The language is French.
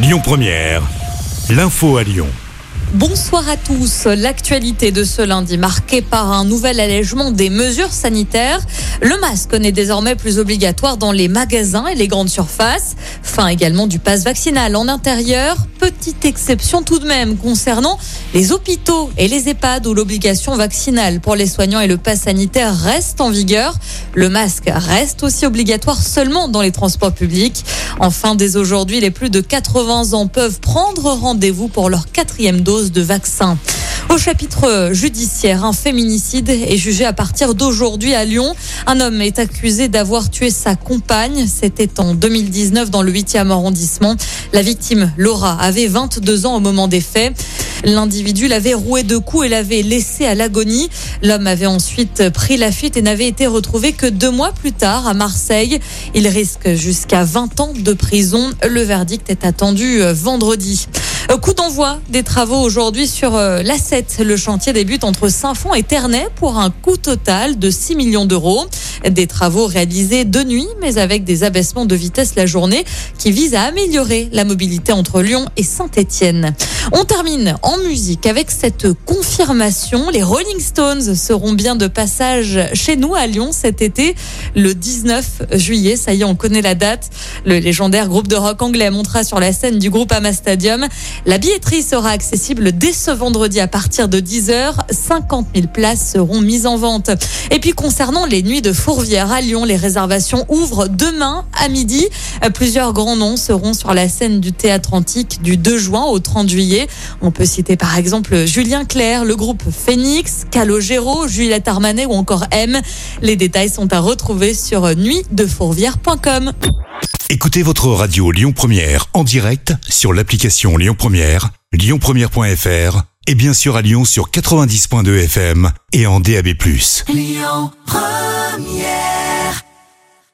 Lyon Première, l'info à Lyon. Bonsoir à tous. L'actualité de ce lundi marquée par un nouvel allègement des mesures sanitaires. Le masque n'est désormais plus obligatoire dans les magasins et les grandes surfaces. Fin également du pass vaccinal en intérieur. Petite exception tout de même concernant les hôpitaux et les EHPAD où l'obligation vaccinale pour les soignants et le pass sanitaire reste en vigueur. Le masque reste aussi obligatoire seulement dans les transports publics. Enfin, dès aujourd'hui, les plus de 80 ans peuvent prendre rendez-vous pour leur quatrième dose de vaccin. Au chapitre judiciaire, un féminicide est jugé à partir d'aujourd'hui à Lyon. Un homme est accusé d'avoir tué sa compagne. C'était en 2019 dans le 8e arrondissement. La victime, Laura, avait 22 ans au moment des faits. L'individu l'avait roué de coups et l'avait laissé à l'agonie. L'homme avait ensuite pris la fuite et n'avait été retrouvé que deux mois plus tard à Marseille. Il risque jusqu'à 20 ans de prison. Le verdict est attendu vendredi. Coup d'envoi des travaux aujourd'hui sur l'A7. Le chantier débute entre Saint-Fond et Ternay pour un coût total de 6 millions d'euros. Des travaux réalisés de nuit, mais avec des abaissements de vitesse la journée qui visent à améliorer la mobilité entre Lyon et Saint-Étienne. On termine en musique avec cette confirmation. Les Rolling Stones seront bien de passage chez nous à Lyon cet été, le 19 juillet. Ça y est, on connaît la date. Le légendaire groupe de rock anglais montera sur la scène du groupe Ama Stadium. La billetterie sera accessible dès ce vendredi à partir de 10h. 50 000 places seront mises en vente. Et puis concernant les nuits de Fourvière à Lyon, les réservations ouvrent demain à midi. Plusieurs grands noms seront sur la scène du théâtre antique du 2 juin au 30 juillet. On peut citer par exemple Julien Clerc, le groupe Phoenix, Calogero, Juliette Armanet ou encore M. Les détails sont à retrouver sur nuitdefourvière.com. Écoutez votre radio Lyon Première en direct sur l'application Lyon Première, lyonpremière.fr et bien sûr à Lyon sur 90.2 FM et en DAB+. Lyon Première